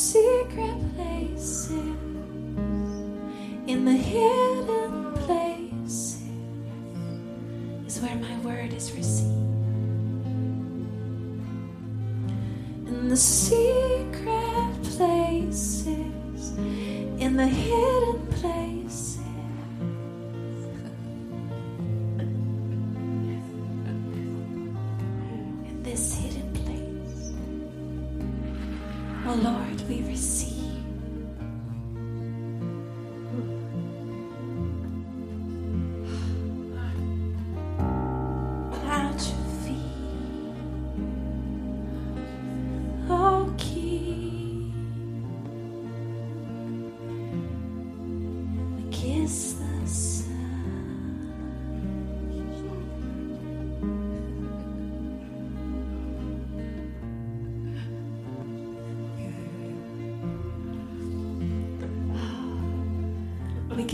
secret places, in the hidden places, is where my word is received. In the secret places, in the hidden places.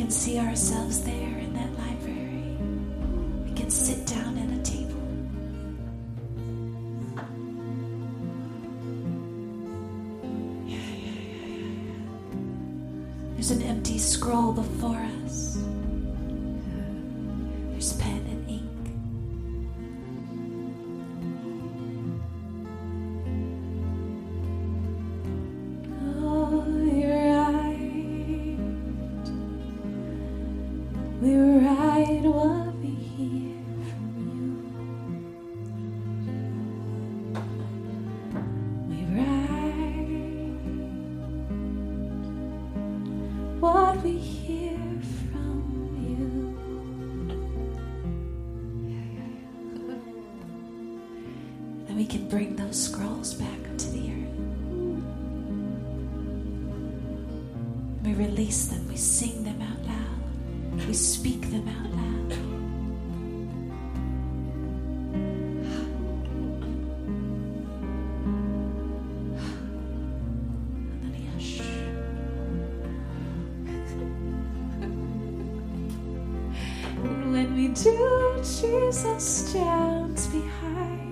can see ourselves there. to Jesus stands behind.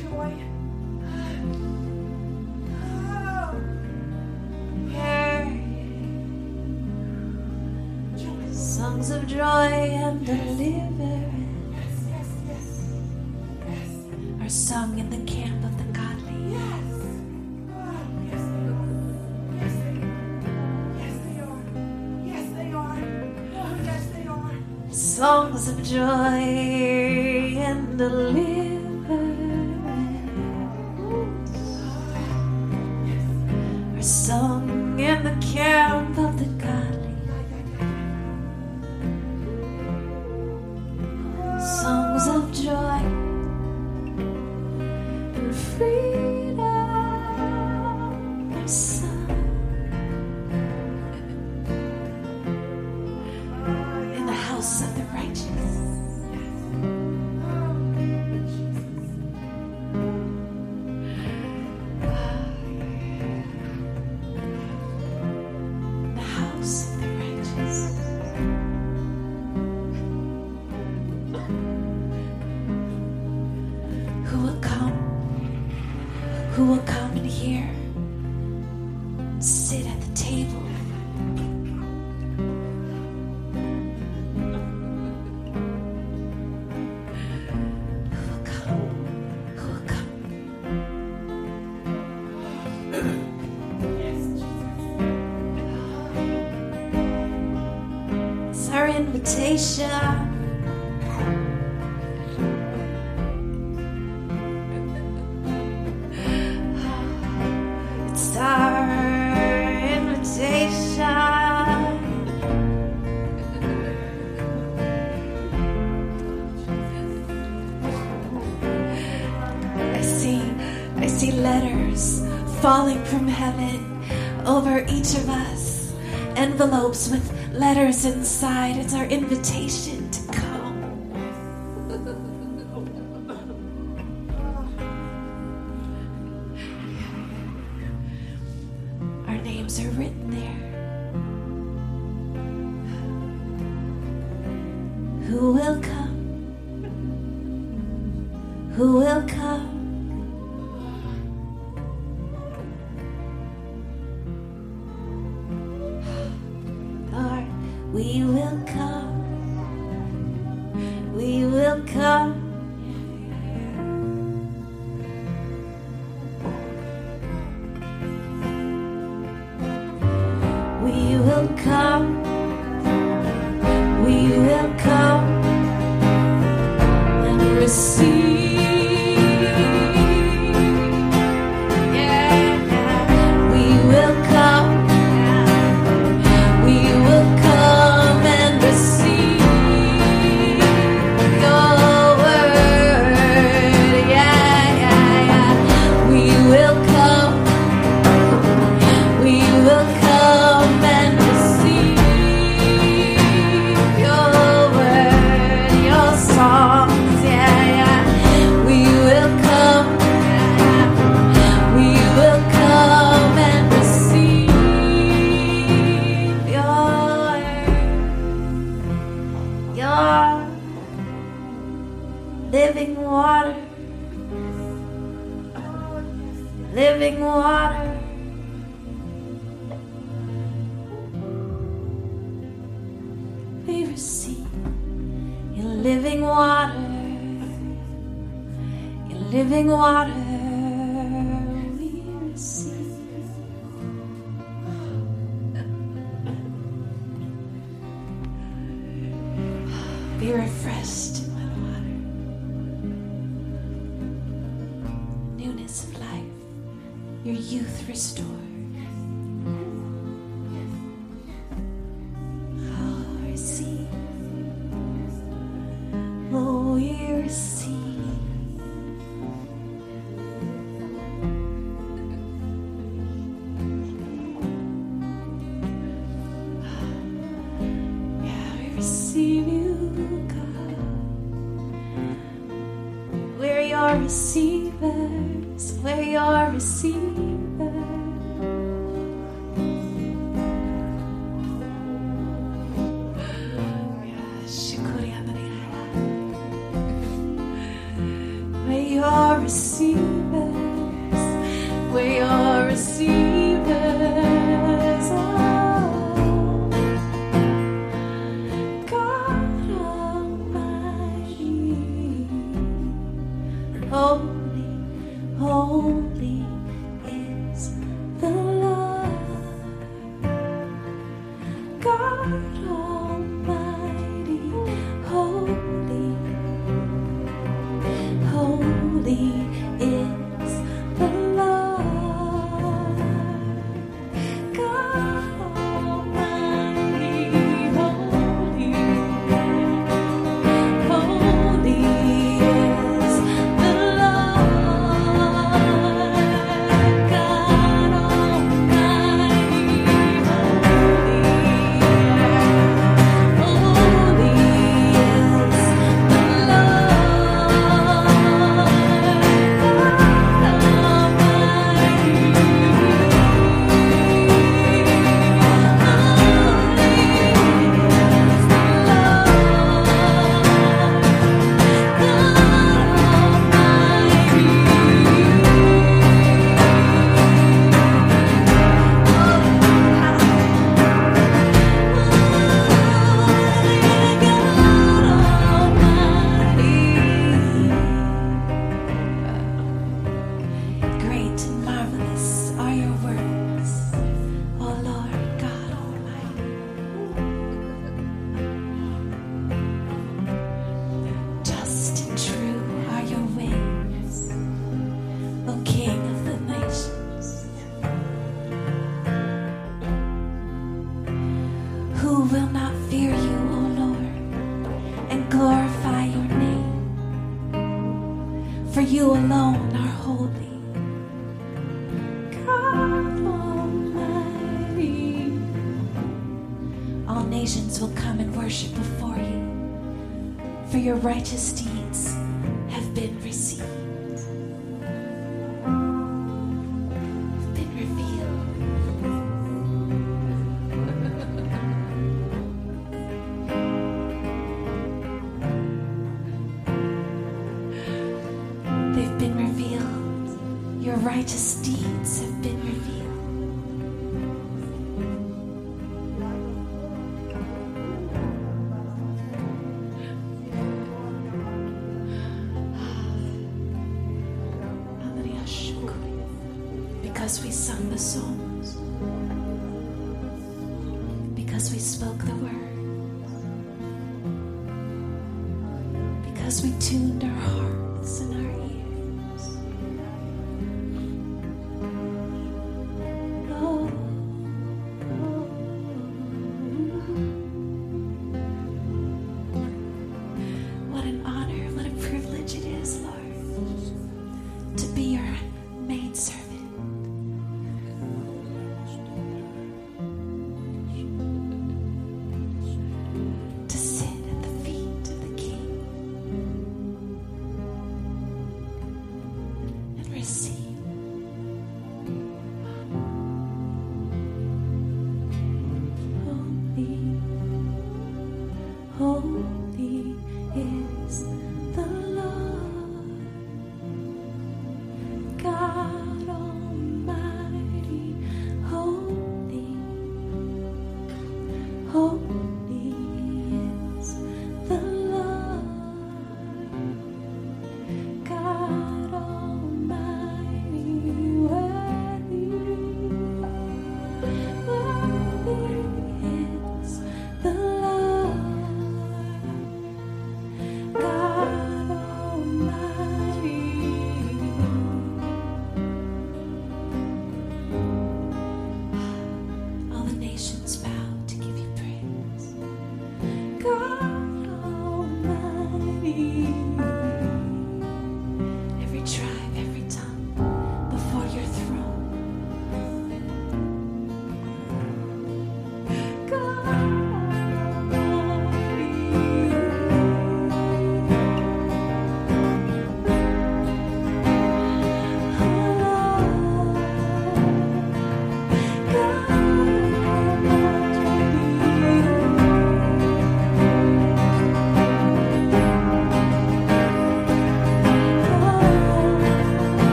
joy. Songs of joy and deliverance yes, yes, yes, yes. are sung in the camp of the godly. Yes. Songs of joy and deliverance. invitation. it's our invitation. I see, I see letters falling from heaven over each of us, envelopes with letters inside. It's our invitation to come.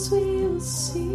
things we will see.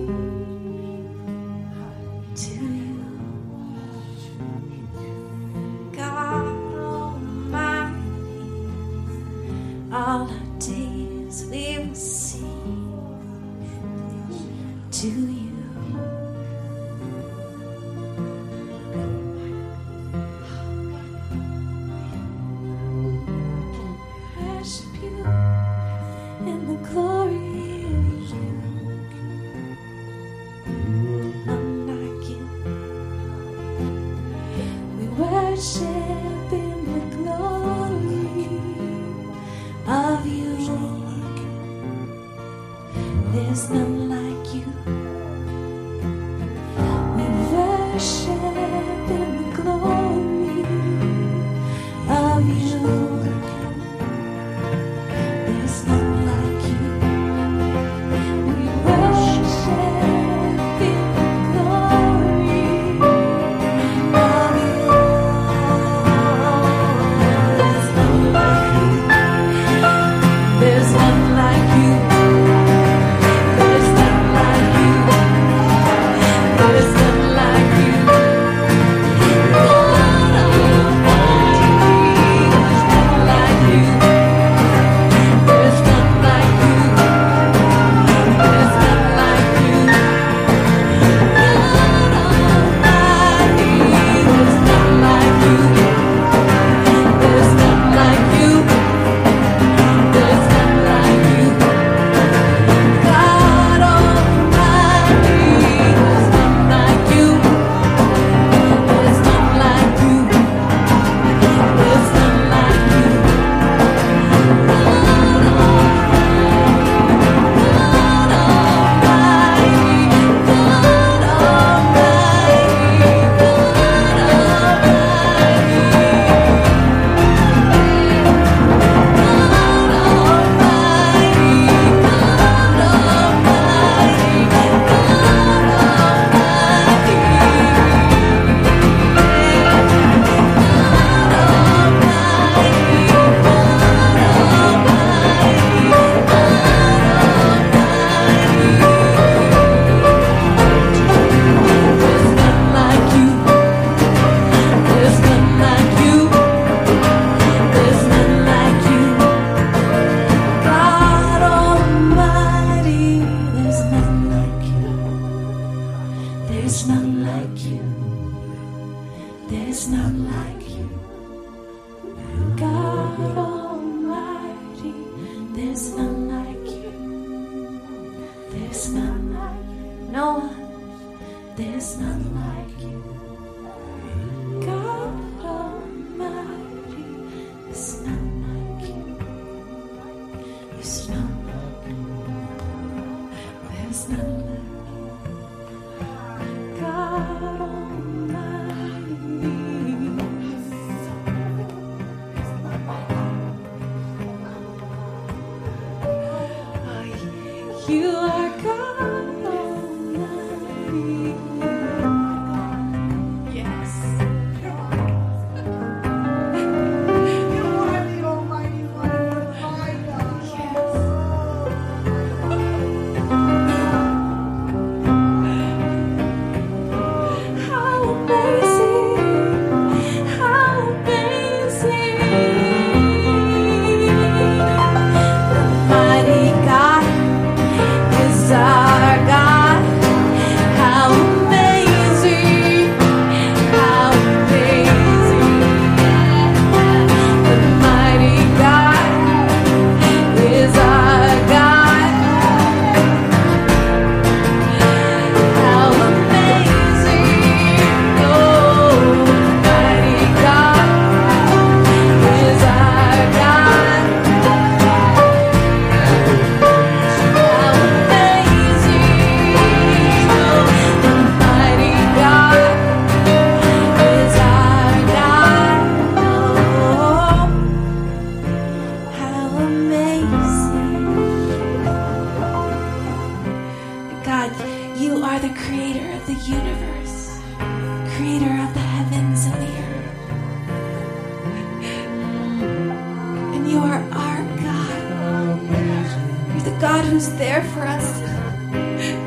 God who's there for us,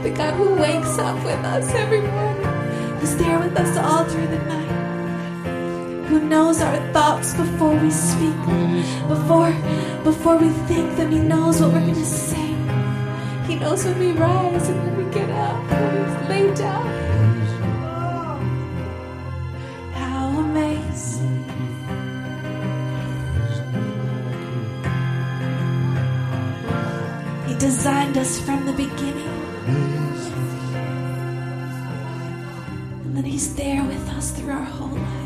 the God who wakes up with us every morning, who's there with us all through the night, who knows our thoughts before we speak before, before we think them. He knows what we're going to say. He knows when we rise and when we get up, when we lay down. from the beginning. And that He's there with us through our whole life.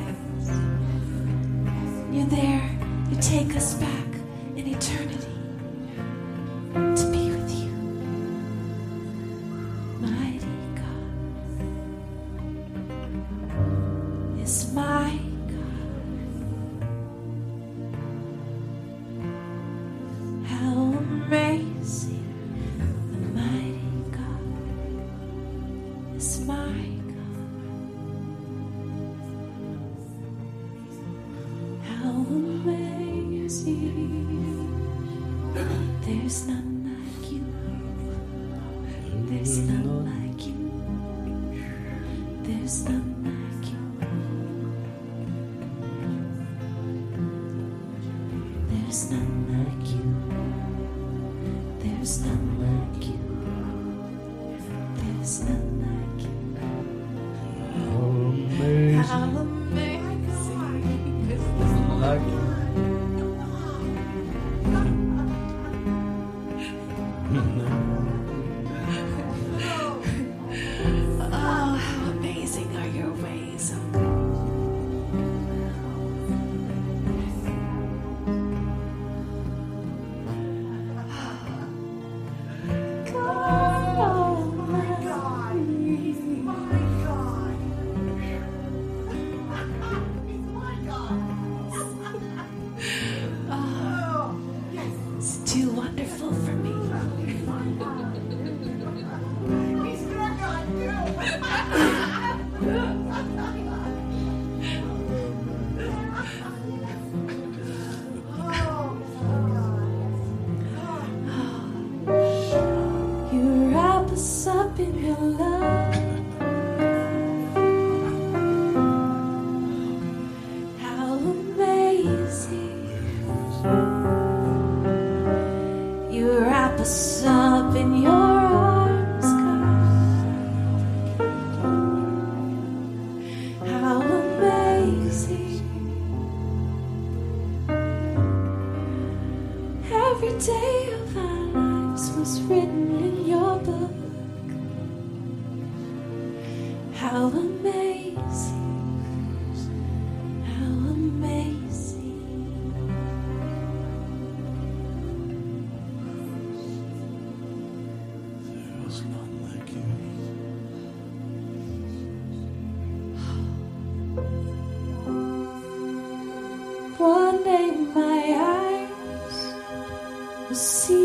Will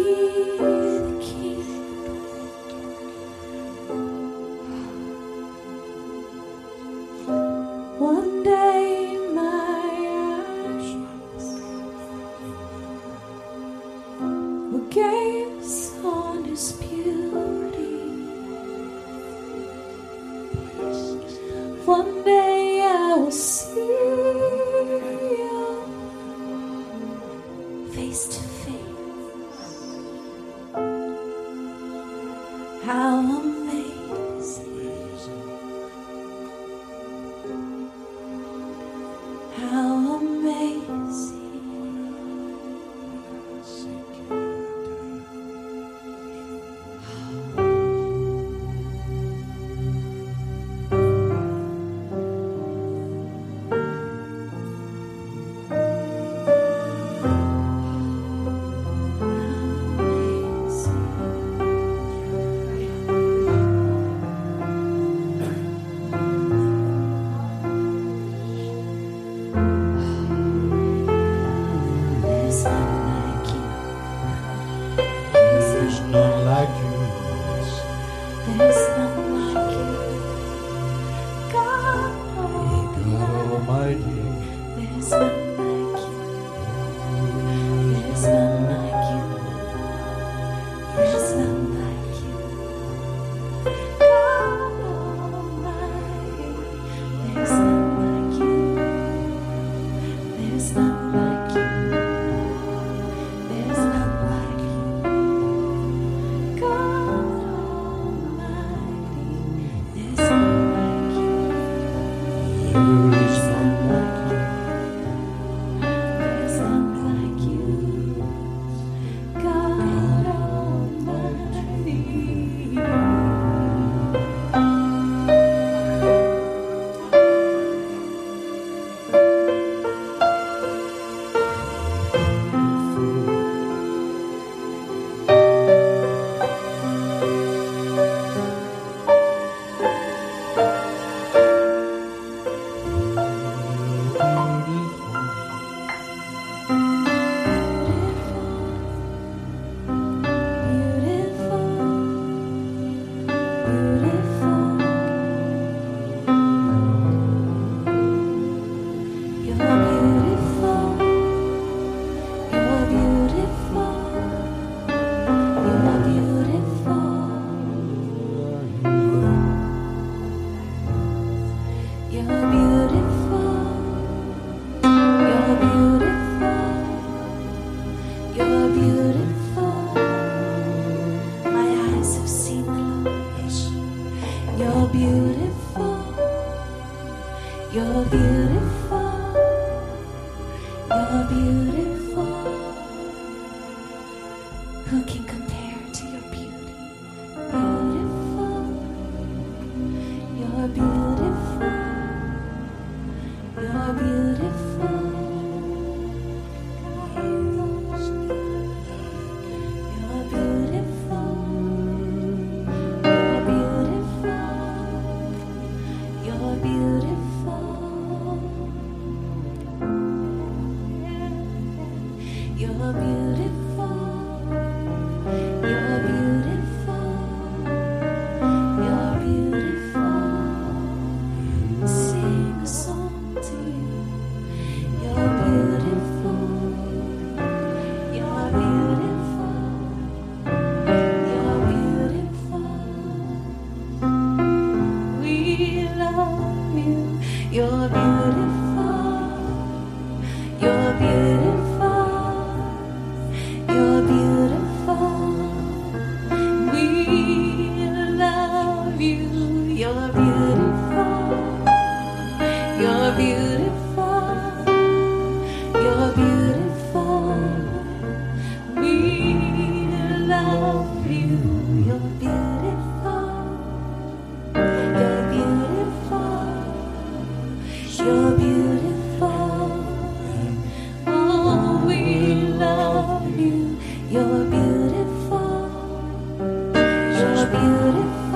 You're beautiful. You're beautiful. You're beautiful.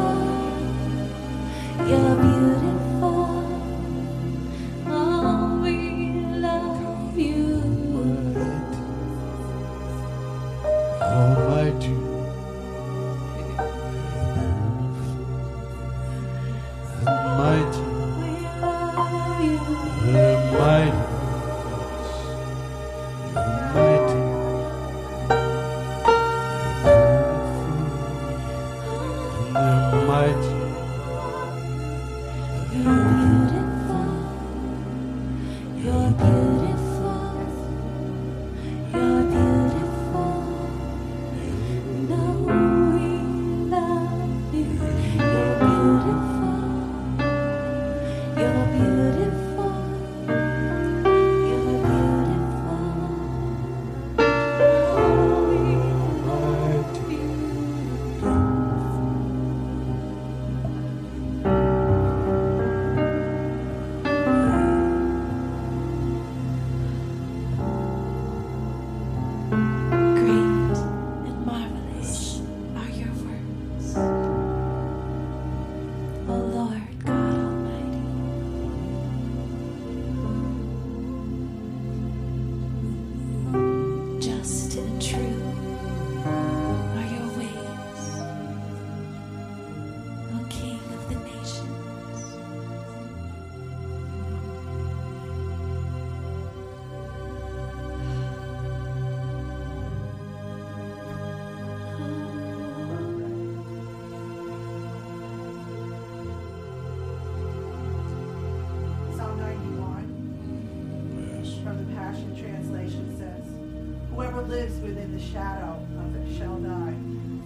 Shadow of it shall die.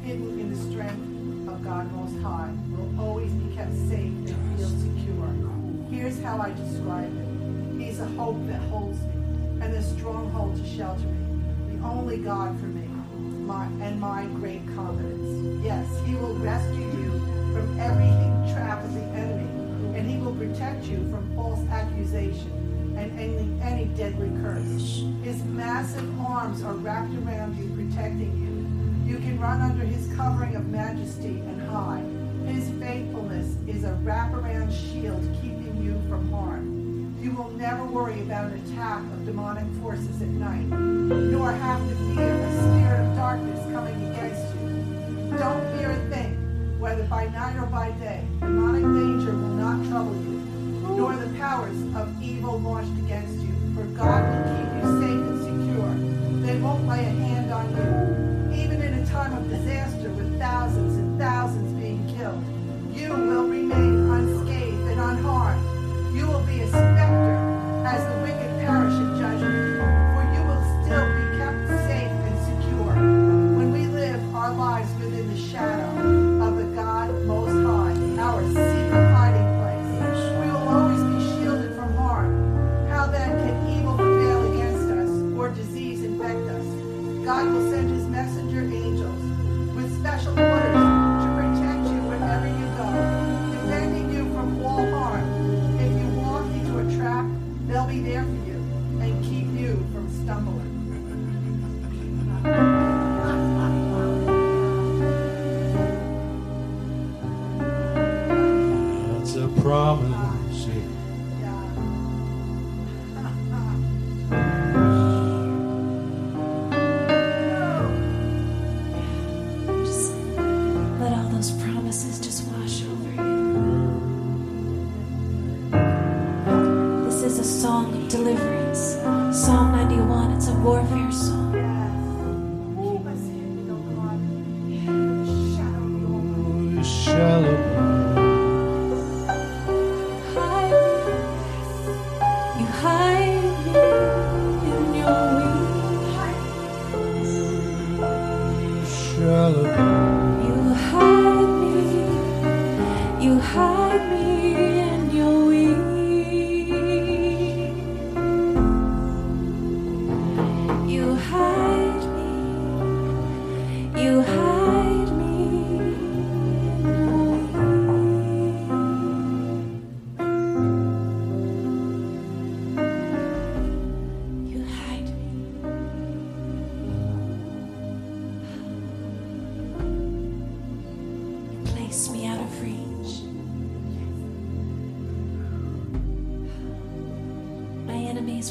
Hidden in the strength of God Most High will always be kept safe and feel secure. Here's how I describe it. He's a hope that holds me and a stronghold to shelter me. The only God for me my, and my great confidence. Yes, he will rescue you from every trap of the enemy and he will protect you from false accusation and any, any deadly curse. His massive arms are wrapped around you, protecting you. You can run under his covering of majesty and hide. His faithfulness is a wraparound shield keeping you from harm. You will never worry about an attack of demonic forces at night, nor have to fear a spirit of darkness coming against you. Don't fear a thing, whether by night or by day. Demonic danger will not trouble you, nor the powers of evil launched against you. For God will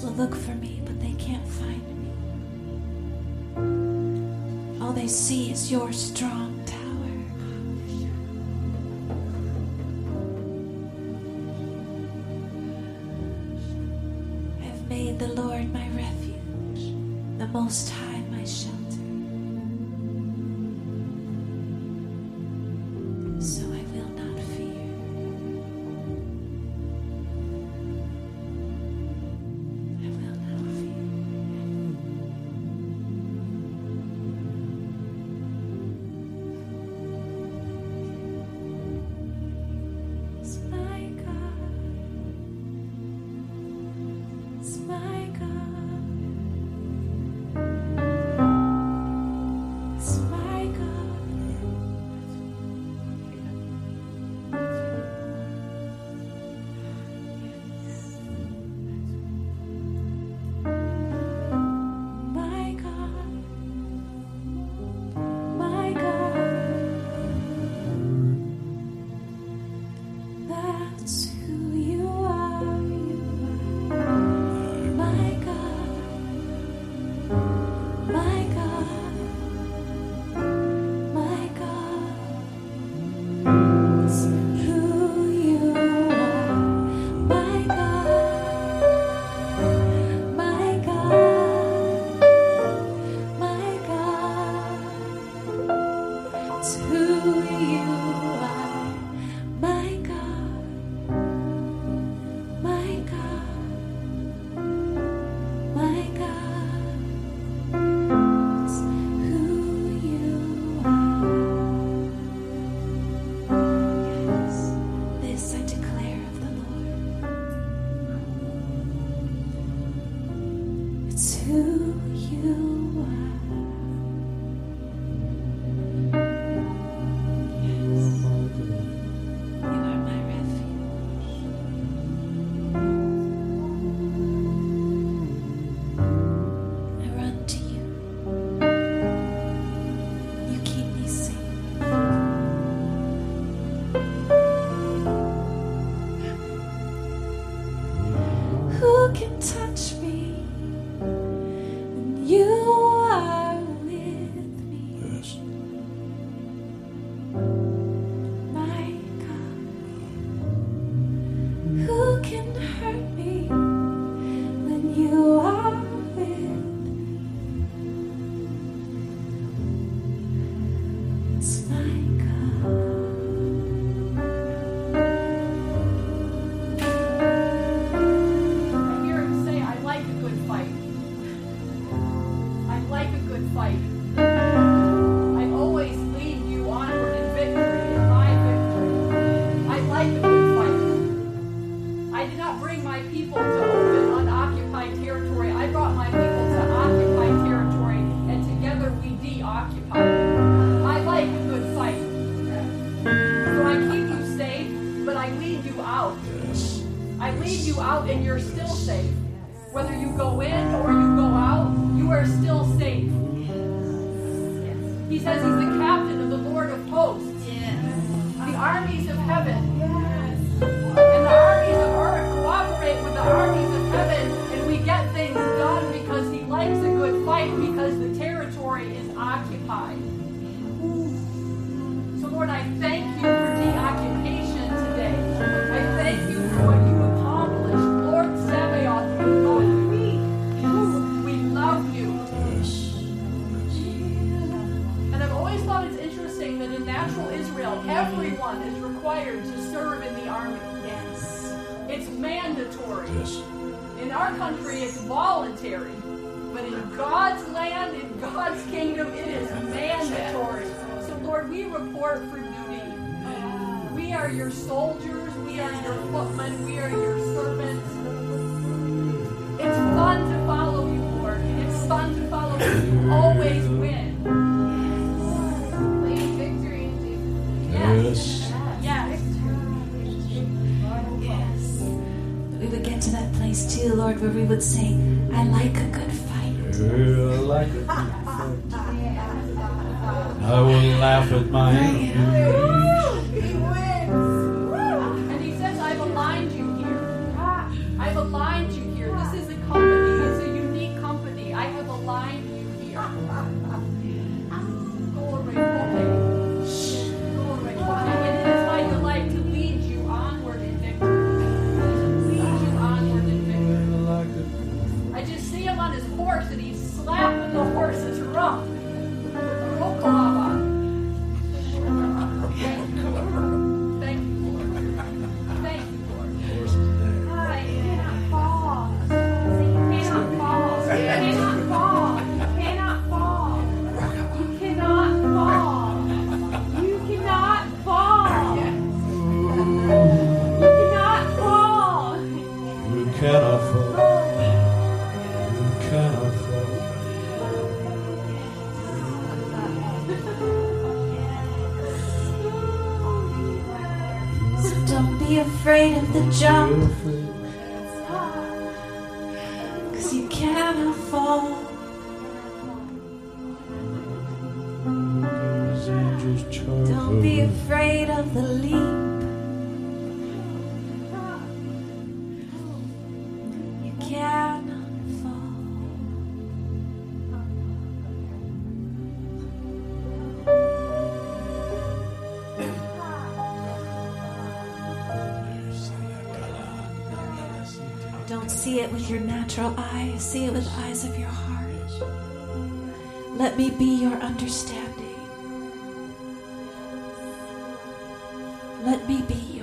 will look for me, but they can't find me. All they see is your strong I will laugh at my 家。Don't see it with your natural eyes, see it with the eyes of your heart. Let me be your understanding. Let me be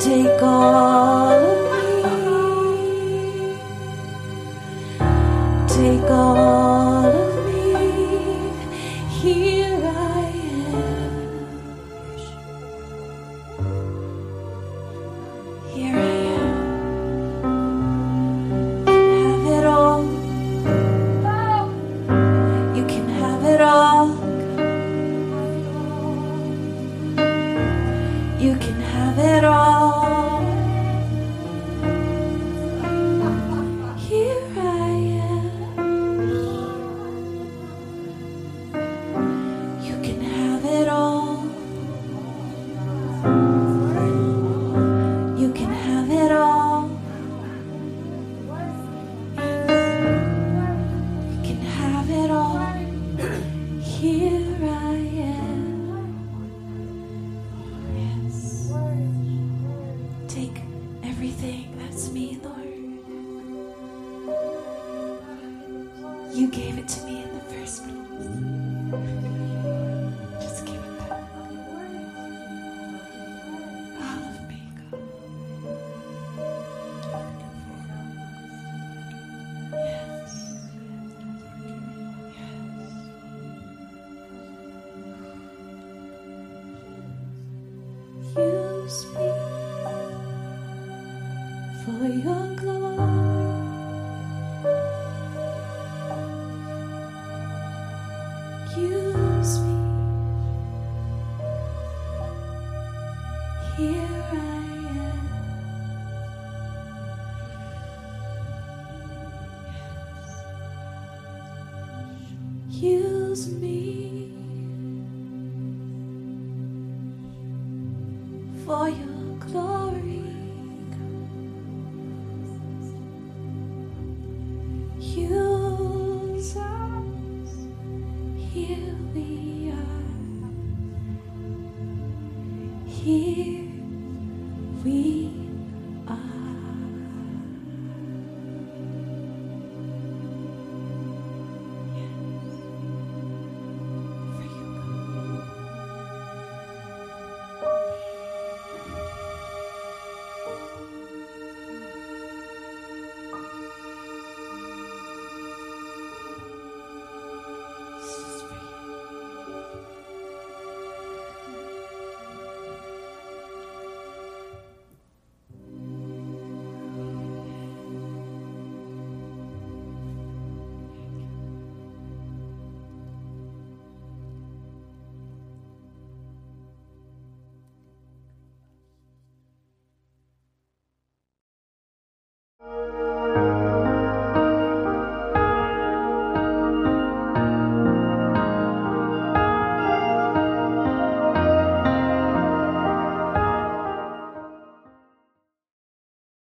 take off. Use